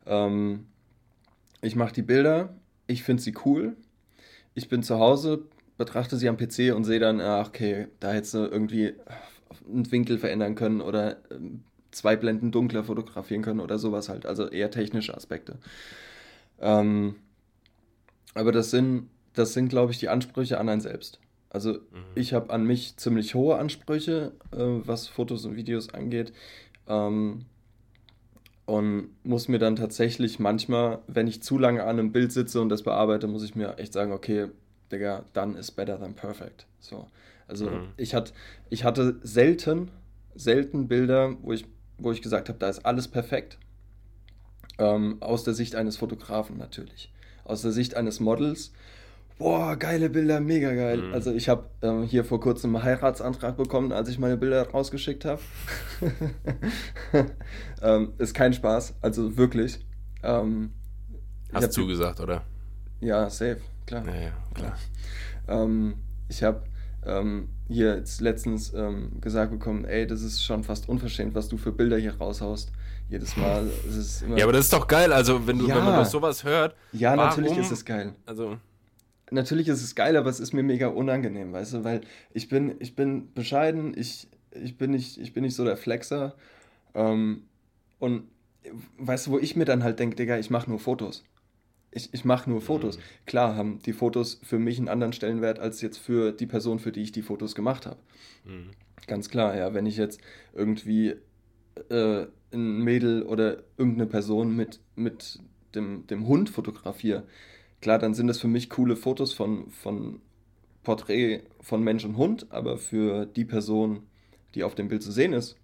Ähm, ich mache die Bilder, ich finde sie cool. Ich bin zu Hause, betrachte sie am PC und sehe dann, ach, okay, da hättest du irgendwie einen Winkel verändern können oder ähm, zwei Blenden dunkler fotografieren können oder sowas halt. Also eher technische Aspekte. Ähm, aber das sind, das sind, glaube ich, die Ansprüche an einen selbst. Also Mhm. ich habe an mich ziemlich hohe Ansprüche, äh, was Fotos und Videos angeht. Ähm, und muss mir dann tatsächlich manchmal, wenn ich zu lange an einem Bild sitze und das bearbeite, muss ich mir echt sagen, okay, Digga, done is better than perfect. So. Also mhm. ich, hat, ich hatte selten, selten Bilder, wo ich, wo ich gesagt habe, da ist alles perfekt. Ähm, aus der Sicht eines Fotografen natürlich. Aus der Sicht eines Models boah, geile Bilder, mega geil. Mhm. Also ich habe ähm, hier vor kurzem einen Heiratsantrag bekommen, als ich meine Bilder rausgeschickt habe. ähm, ist kein Spaß, also wirklich. Ähm, Hast du zugesagt, oder? Ja, safe, klar. Ja, ja, klar. Ähm, ich habe ähm, hier jetzt letztens ähm, gesagt bekommen, ey, das ist schon fast unverschämt, was du für Bilder hier raushaust. Jedes Mal. ja, aber das ist doch geil. Also, wenn, du, ja. wenn man doch sowas hört. Ja, warum? natürlich ist es geil. Also natürlich ist es geil, aber es ist mir mega unangenehm, weißt du, weil ich bin, ich bin bescheiden, ich, ich, bin, nicht, ich bin nicht so der Flexer. Ähm, und weißt du, wo ich mir dann halt denke, Digga, ich mache nur Fotos. Ich, ich mache nur Fotos. Mhm. Klar haben die Fotos für mich einen anderen Stellenwert als jetzt für die Person, für die ich die Fotos gemacht habe. Mhm. Ganz klar, ja. Wenn ich jetzt irgendwie äh, ein Mädel oder irgendeine Person mit, mit dem, dem Hund fotografiere, Klar, dann sind das für mich coole Fotos von, von Porträt von Mensch und Hund, aber für die Person, die auf dem Bild zu sehen ist,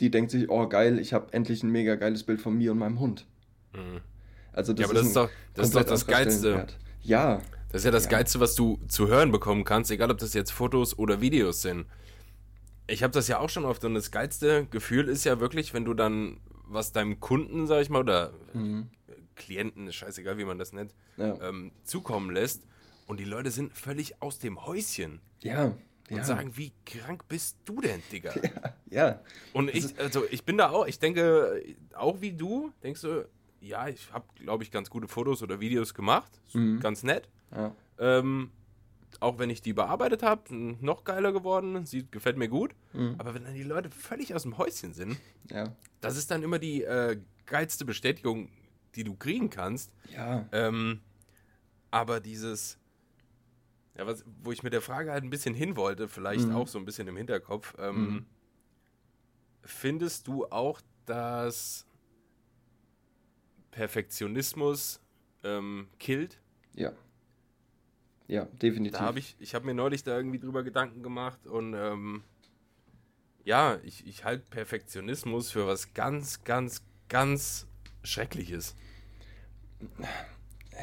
die denkt sich, oh geil, ich habe endlich ein mega geiles Bild von mir und meinem Hund. Mhm. Also das ja, ist das ist doch das, ist doch das Geilste. Ja. Das ist ja das ja. Geilste, was du zu hören bekommen kannst, egal ob das jetzt Fotos oder Videos sind. Ich habe das ja auch schon oft und das geilste Gefühl ist ja wirklich, wenn du dann was deinem Kunden, sag ich mal, oder mhm. Klienten, ist scheißegal, wie man das nennt, ja. ähm, zukommen lässt. Und die Leute sind völlig aus dem Häuschen. Ja. Und ja. sagen, wie krank bist du denn, Digga? Ja. ja. Und ich, also ich bin da auch, ich denke, auch wie du, denkst du, ja, ich habe, glaube ich, ganz gute Fotos oder Videos gemacht. Mhm. Ganz nett. Ja. Ähm, auch wenn ich die bearbeitet habe, noch geiler geworden, sieht, gefällt mir gut. Mhm. Aber wenn dann die Leute völlig aus dem Häuschen sind, ja. das ist dann immer die äh, geilste Bestätigung, die du kriegen kannst. Ja. Ähm, aber dieses, ja, was, wo ich mit der Frage halt ein bisschen hin wollte, vielleicht mhm. auch so ein bisschen im Hinterkopf, ähm, mhm. findest du auch, dass Perfektionismus ähm, killt? Ja. Ja, definitiv. Da habe ich, ich habe mir neulich da irgendwie drüber Gedanken gemacht und ähm, ja, ich, ich halte Perfektionismus für was ganz, ganz, ganz Schreckliches.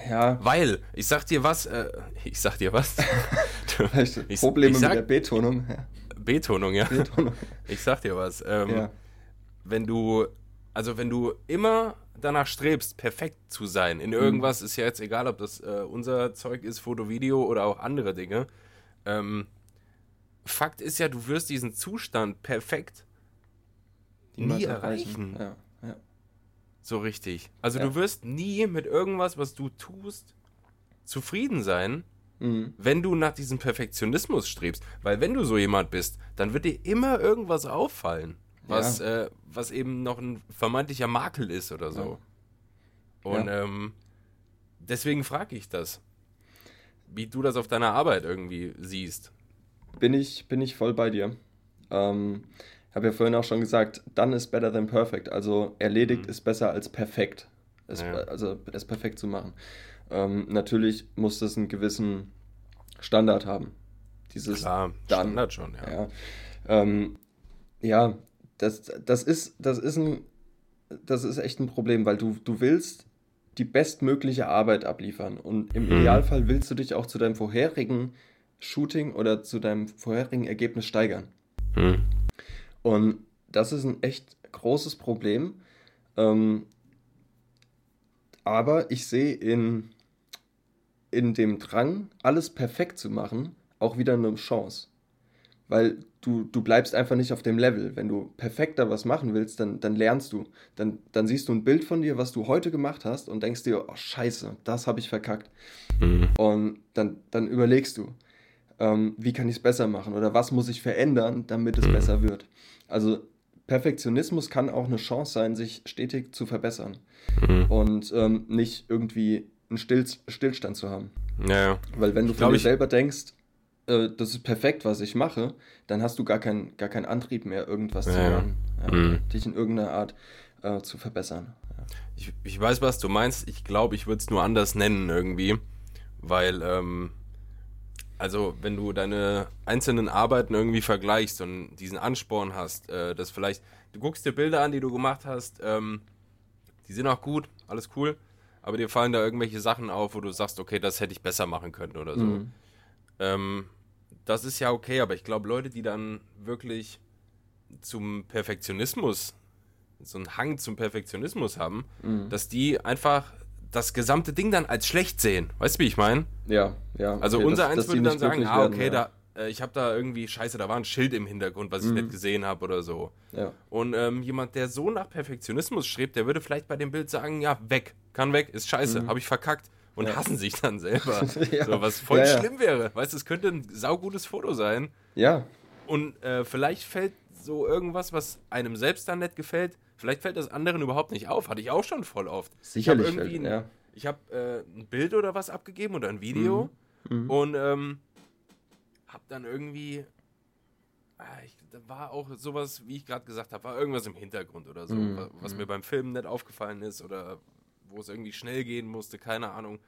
Ja. Weil, ich sag dir was, äh, ich sag dir was. ich, Probleme ich sag, mit der Betonung. Ja. Betonung, ja. Betonung. Ich sag dir was. Ähm, ja. Wenn du, also wenn du immer danach strebst, perfekt zu sein, in irgendwas mhm. ist ja jetzt egal, ob das äh, unser Zeug ist, Foto, Video oder auch andere Dinge. Ähm, Fakt ist ja, du wirst diesen Zustand perfekt nie erreichen. Ja so richtig. Also ja. du wirst nie mit irgendwas, was du tust, zufrieden sein, mhm. wenn du nach diesem Perfektionismus strebst. Weil wenn du so jemand bist, dann wird dir immer irgendwas auffallen, was, ja. äh, was eben noch ein vermeintlicher Makel ist oder so. Ja. Und ähm, deswegen frage ich das, wie du das auf deiner Arbeit irgendwie siehst. Bin ich, bin ich voll bei dir. Ähm, habe ja vorhin auch schon gesagt, done is better than perfect. Also erledigt mhm. ist besser als perfekt. Es, ja. Also es perfekt zu machen. Ähm, natürlich muss das einen gewissen Standard haben. Dieses Klar, dann, Standard schon, ja. Ja, ähm, ja das, das, ist, das, ist ein, das ist echt ein Problem, weil du, du willst die bestmögliche Arbeit abliefern. Und im mhm. Idealfall willst du dich auch zu deinem vorherigen Shooting oder zu deinem vorherigen Ergebnis steigern. Mhm. Und das ist ein echt großes Problem. Ähm, aber ich sehe in, in dem Drang, alles perfekt zu machen, auch wieder eine Chance. Weil du, du bleibst einfach nicht auf dem Level. Wenn du perfekter was machen willst, dann, dann lernst du. Dann, dann siehst du ein Bild von dir, was du heute gemacht hast und denkst dir, oh scheiße, das habe ich verkackt. Mhm. Und dann, dann überlegst du, ähm, wie kann ich es besser machen oder was muss ich verändern, damit es mhm. besser wird. Also Perfektionismus kann auch eine Chance sein, sich stetig zu verbessern mhm. und ähm, nicht irgendwie einen Still Stillstand zu haben. Ja, Weil wenn du von dir selber denkst, äh, das ist perfekt, was ich mache, dann hast du gar, kein, gar keinen Antrieb mehr, irgendwas Ja. zu lernen. Ja, Mhm. Dich in irgendeiner Art äh, zu verbessern. Ich, ich weiß, was du meinst. Ich glaube, ich würde es nur anders nennen irgendwie. Weil, ähm, also, wenn du deine einzelnen Arbeiten irgendwie vergleichst und diesen Ansporn hast, äh, dass vielleicht, du guckst dir Bilder an, die du gemacht hast, ähm, die sind auch gut, alles cool, aber dir fallen da irgendwelche Sachen auf, wo du sagst, okay, das hätte ich besser machen können oder so. Mhm. Ähm, das ist ja okay, aber ich glaube, Leute, die dann wirklich zum Perfektionismus, so einen Hang zum Perfektionismus haben, Mhm. dass die einfach das gesamte Ding dann als schlecht sehen. Weißt du, wie ich meine? Ja, ja. Also okay, unser dass- eins würde dann sagen, ah, werden, okay, ja. da, äh, ich habe da irgendwie, scheiße, da war ein Schild im Hintergrund, was ich Mhm. nicht gesehen habe oder so. Ja. Und ähm, jemand, der so nach Perfektionismus strebt, der würde vielleicht bei dem Bild sagen, ja, weg, kann weg, ist scheiße, habe ich verkackt. Und Mhm. Ja. hassen sich dann selber. Ja. So, was voll Ja, ja. schlimm wäre. Weißt du, es könnte ein saugutes Foto sein. ja, Und äh, vielleicht fällt so irgendwas, was einem selbst dann nicht gefällt, vielleicht fällt das anderen überhaupt nicht auf. Hatte ich auch schon voll oft. sicherlich. Ich habe irgendwie fällt- ein, ich hab, äh, ein Bild oder was abgegeben oder ein Video Mhm. Und ähm, hab dann irgendwie. ah, Ich, da war auch sowas, wie ich gerade gesagt habe, war irgendwas im Hintergrund oder so, Mhm, wa- was mir beim Filmen nicht aufgefallen ist oder wo es irgendwie schnell gehen musste, keine Ahnung.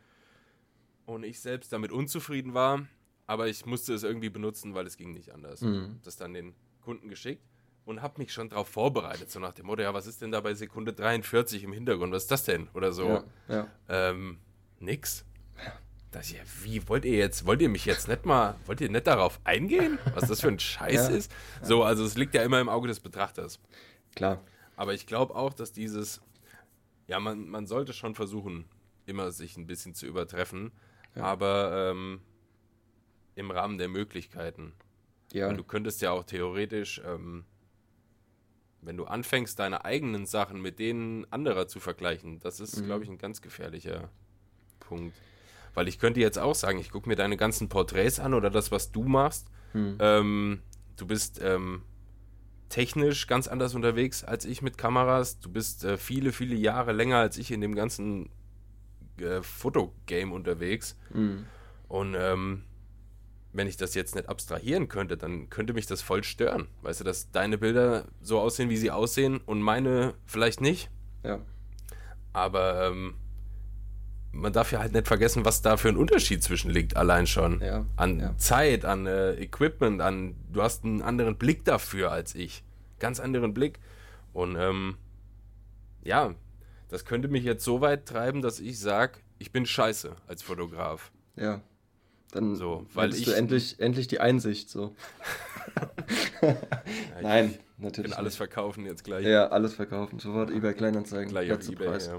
Und ich selbst damit unzufrieden war, aber ich musste es irgendwie benutzen, weil es ging nicht anders. Mhm. Das dann den Kunden geschickt und habe mich schon darauf vorbereitet, so nach dem Motto, ja, was ist denn da bei Sekunde 43 im Hintergrund, was ist das denn? Oder so. Ja, ja. Ähm, nix. Das ja, wie wollt ihr jetzt, wollt ihr mich jetzt nicht mal, wollt ihr nicht darauf eingehen, was das für ein Scheiß Ja. ist? So, also es liegt ja immer im Auge des Betrachters. Klar. Aber ich glaube auch, dass dieses, ja, man, man sollte schon versuchen, immer sich ein bisschen zu übertreffen, Ja. aber ähm, im Rahmen der Möglichkeiten. Ja. Weil du könntest ja auch theoretisch, ähm, wenn du anfängst, deine eigenen Sachen mit denen anderer zu vergleichen, das ist, Mhm. glaube ich, ein ganz gefährlicher Punkt. Weil ich könnte jetzt auch sagen, ich gucke mir deine ganzen Porträts an oder das, was du machst. Hm. Ähm, du bist ähm, technisch ganz anders unterwegs als ich mit Kameras. Du bist äh, viele, viele Jahre länger als ich in dem ganzen äh, Fotogame unterwegs. Mhm. Und ähm, wenn ich das jetzt nicht abstrahieren könnte, dann könnte mich das voll stören. Weißt du, dass deine Bilder so aussehen, wie sie aussehen und meine vielleicht nicht. Ja. Aber ähm, man darf ja halt nicht vergessen, was da für ein Unterschied zwischen liegt, allein schon. Ja. An ja. Zeit, an äh, Equipment, an du hast einen anderen Blick dafür als ich. Ganz anderen Blick. Und ähm, ja, das könnte mich jetzt so weit treiben, dass ich sage, ich bin scheiße als Fotograf. Ja. Dann So, weil ich- du endlich, endlich die Einsicht so. Ja, Nein, Ich natürlich. bin alles nicht. verkaufen jetzt gleich. Ja, alles verkaufen. Sofort eBay Kleinanzeigen. gleich auf Ebay. Preis. Ja.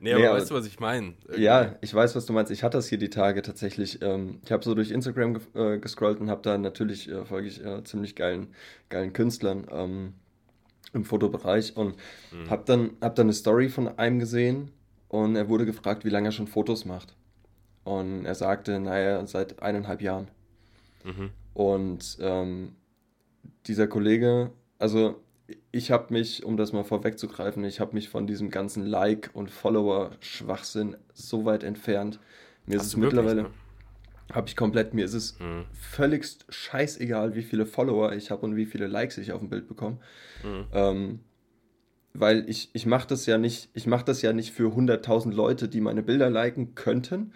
Nee, aber Nee, aber- weißt du, was ich meine? Ja, ich weiß, was du meinst. Ich hatte das hier die Tage tatsächlich. Ähm, ich habe so durch Instagram ge äh, gescrollt und habe da natürlich äh, folge ich äh, ziemlich geilen, geilen Künstlern ähm, im Fotobereich und Mhm. habe dann, hab dann eine Story von einem gesehen und er wurde gefragt, wie lange er schon Fotos macht. Und er sagte, naja, seit eineinhalb Jahren. Mhm. Und ähm, dieser Kollege, also ich habe mich, um das mal vorwegzugreifen, ich habe mich von diesem ganzen Like- und Follower-Schwachsinn so weit entfernt. Mir ist Hast es du wirklich, mittlerweile, ne? habe ich komplett, mir ist es Mhm. völligst scheißegal, wie viele Follower ich habe und wie viele Likes ich auf dem Bild bekomme. Mhm. Ähm, weil ich, ich mache das ja nicht, ich mache das ja nicht für 100.000 Leute, die meine Bilder liken könnten.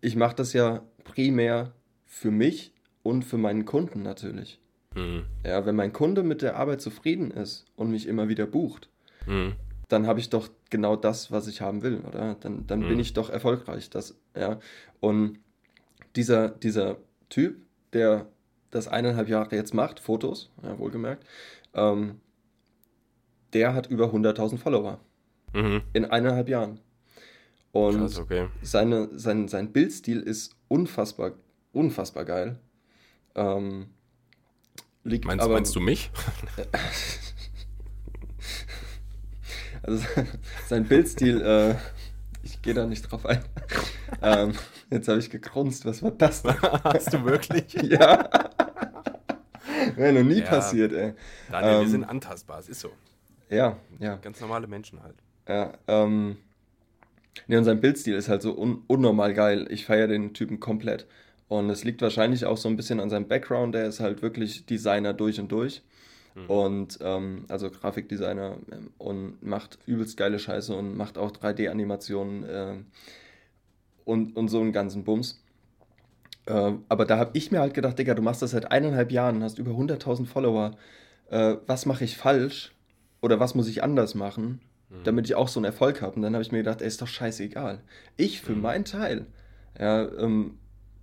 Ich mache das ja primär für mich und für meinen Kunden natürlich. Mhm. Ja, wenn mein Kunde mit der Arbeit zufrieden ist und mich immer wieder bucht, Mhm. dann habe ich doch genau das, was ich haben will, oder? Dann, dann bin Mhm. ich doch erfolgreich. Das, ja. Und dieser, dieser Typ, der das eineinhalb Jahre jetzt macht, Fotos, ja, wohlgemerkt, ähm, der hat über 100.000 Follower Mhm. in eineinhalb Jahren. Und Krass, okay. seine, sein, sein Bildstil ist unfassbar, unfassbar geil. Ähm, liegt Meinst, aber, meinst du mich? Also sein Bildstil, äh, ich gehe da nicht drauf ein. ähm, jetzt habe ich gegrunzt, was war das denn? Hast du wirklich? ja. Wäre noch nie Ja. passiert, ey. Daniel, wir Ähm, sind antastbar, es ist so. Ja, ja. Ganz normale Menschen halt. Ja, ähm, nee, und sein Bildstil ist halt so un unnormal geil. Ich feiere den Typen komplett. Und es liegt wahrscheinlich auch so ein bisschen an seinem Background. Der ist halt wirklich Designer durch und durch. Mhm. Und ähm, also Grafikdesigner ähm, und macht übelst geile Scheiße und macht auch 3D-Animationen äh, und, und so einen ganzen Bums. Äh, aber da habe ich mir halt gedacht, Digga, du machst das seit eineinhalb Jahren, hast über 100.000 Follower. Äh, was mache ich falsch? Oder was muss ich anders machen, mhm. damit ich auch so einen Erfolg habe? Und dann habe ich mir gedacht, ey, ist doch scheißegal. Ich für mhm. meinen Teil ja, ähm,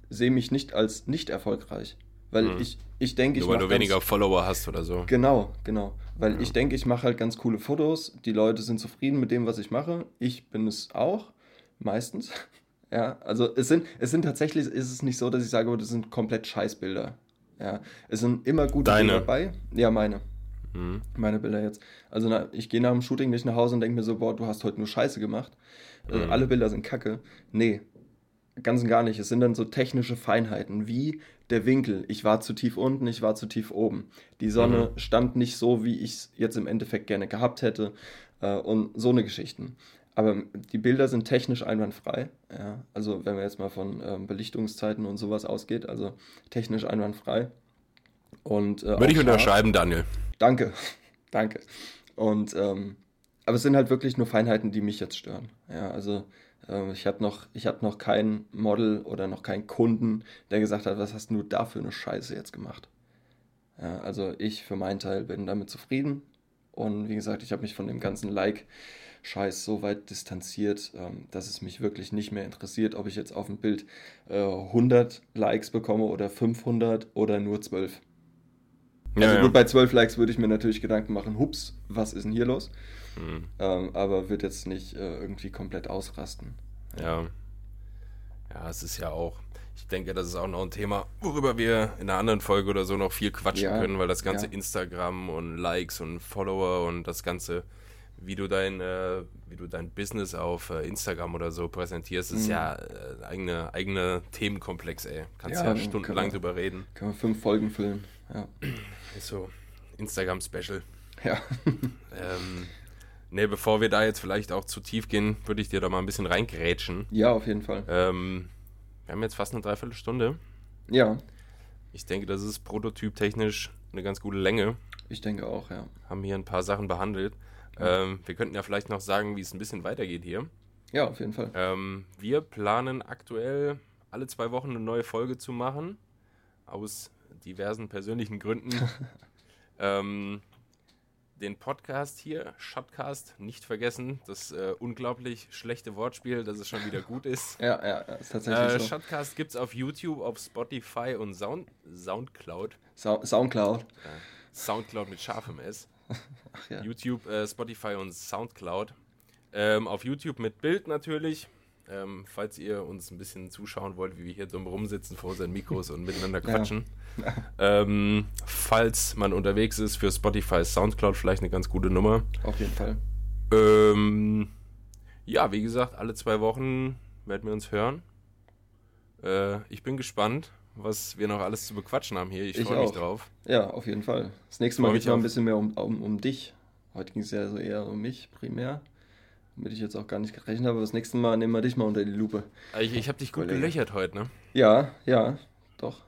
sehe mich nicht als nicht erfolgreich. Weil mhm. ich, ich denke, ich. Nur weil du weniger Follower hast oder so. Genau, genau. Weil ja. ich denke, ich mache halt ganz coole Fotos. Die Leute sind zufrieden mit dem, was ich mache. Ich bin es auch. Meistens. Ja, also es sind, es sind tatsächlich, ist es nicht so, dass ich sage, oh, das sind komplett Scheißbilder. Ja, es sind immer gute Deine. Bilder dabei. Ja, meine. Mhm. Meine Bilder jetzt. Also na, ich gehe nach dem Shooting nicht nach Hause und denke mir so, boah, du hast heute nur Scheiße gemacht. Also, mhm. alle Bilder sind kacke. Nee, ganz und gar nicht. Es sind dann so technische Feinheiten, wie der Winkel. Ich war zu tief unten, ich war zu tief oben. Die Sonne mhm. stand nicht so, wie ich es jetzt im Endeffekt gerne gehabt hätte. Äh, und so eine Geschichten. Aber die Bilder sind technisch einwandfrei. Ja? Also wenn man jetzt mal von ähm, Belichtungszeiten und sowas ausgeht, also technisch einwandfrei. Und, äh, Würde ich unterschreiben, Daniel. Danke, danke. Und ähm, aber es sind halt wirklich nur Feinheiten, die mich jetzt stören. Ja, also ich hatte noch, ich hatte noch kein Model oder noch keinen Kunden, der gesagt hat, was hast du da für eine Scheiße jetzt gemacht? Ja, also ich für meinen Teil bin damit zufrieden. Und wie gesagt, ich habe mich von dem ganzen Like Scheiß so weit distanziert, ähm, dass es mich wirklich nicht mehr interessiert, ob ich jetzt auf dem Bild äh, 100 Likes bekomme oder 500 oder nur 12. Ja, also gut, ja. bei 12 Likes würde ich mir natürlich Gedanken machen, hups, was ist denn hier los? Mhm. Ähm, aber wird jetzt nicht äh, irgendwie komplett ausrasten. Ja. Ja, es ist ja auch, ich denke, das ist auch noch ein Thema, worüber wir in einer anderen Folge oder so noch viel quatschen ja, können, weil das ganze ja. Instagram und Likes und Follower und das ganze wie du dein, äh, wie du dein Business auf äh, Instagram oder so präsentierst, ist mhm. ja äh, eigene, eigene Themenkomplex, ey. Kannst ja, ja stundenlang drüber reden. Können wir fünf Folgen füllen, ja. Ist so Instagram-Special. Ja. ähm, ne, bevor wir da jetzt vielleicht auch zu tief gehen, würde ich dir da mal ein bisschen reingrätschen. Ja, auf jeden Fall. Ähm, wir haben jetzt fast eine Dreiviertelstunde. Ja. Ich denke, das ist prototyptechnisch eine ganz gute Länge. Ich denke auch, ja. Haben hier ein paar Sachen behandelt. Ähm, wir könnten ja vielleicht noch sagen, wie es ein bisschen weitergeht hier. Ja, auf jeden Fall. Ähm, wir planen aktuell alle zwei Wochen eine neue Folge zu machen. Aus diversen persönlichen Gründen. ähm, den Podcast hier, Shotcast, nicht vergessen. Das äh, unglaublich schlechte Wortspiel, dass es schon wieder gut ist. ja, ja, ist tatsächlich äh, so. Shotcast gibt es auf YouTube, auf Spotify und Sound, Soundcloud. So Soundcloud. Äh, Soundcloud mit scharfem S. Ach, ja. YouTube, äh, Spotify und Soundcloud. Ähm, auf YouTube mit Bild natürlich. Ähm, falls ihr uns ein bisschen zuschauen wollt, wie wir hier dumm rumsitzen vor unseren Mikros und miteinander quatschen. Ja. Ähm, falls man unterwegs ist für Spotify, Soundcloud vielleicht eine ganz gute Nummer. Auf jeden Fall. Ähm, ja, wie gesagt, alle zwei Wochen werden wir uns hören. Äh, ich bin gespannt was wir noch alles zu bequatschen haben hier. Ich, ich freue mich drauf. Ja, auf jeden Fall. Das nächste Mal geht es mal ein bisschen mehr um, um, um dich. Heute ging es ja so eher um mich primär. Womit ich jetzt auch gar nicht gerechnet habe. Das nächste Mal nehmen wir dich mal unter die Lupe. Ich, ich habe dich gut gelöchert heute, ne? Ja, ja, doch.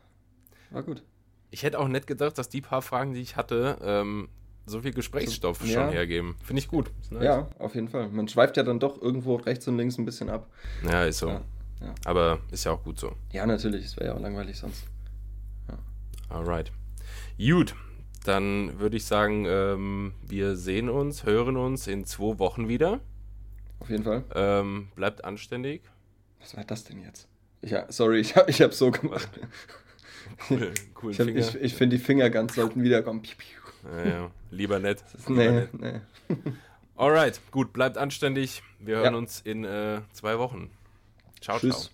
War gut. Ich hätte auch nicht gedacht, dass die paar Fragen, die ich hatte, ähm, so viel Gesprächsstoff so, schon ja. hergeben. Finde ich gut. Nice. Ja, auf jeden Fall. Man schweift ja dann doch irgendwo rechts und links ein bisschen ab. Ja, ist so. Ja. Ja. Aber ist ja auch gut so. Ja, natürlich. Es wäre ja auch langweilig sonst. Alright. Gut, dann würde ich sagen, ähm, wir sehen uns, hören uns in zwei Wochen wieder. Auf jeden Fall. Ähm, bleibt anständig. Was war das denn jetzt? Ja, sorry, ich habe ich hab so gemacht. Cool, cool ich, ich, ich finde, die Finger ganz sollten wiederkommen. Ja, ja. Lieber nett. Lieber nee, nett. nee. Alright, gut, bleibt anständig. Wir hören ja. uns in äh, zwei Wochen. Ciao, Tschüss. ciao.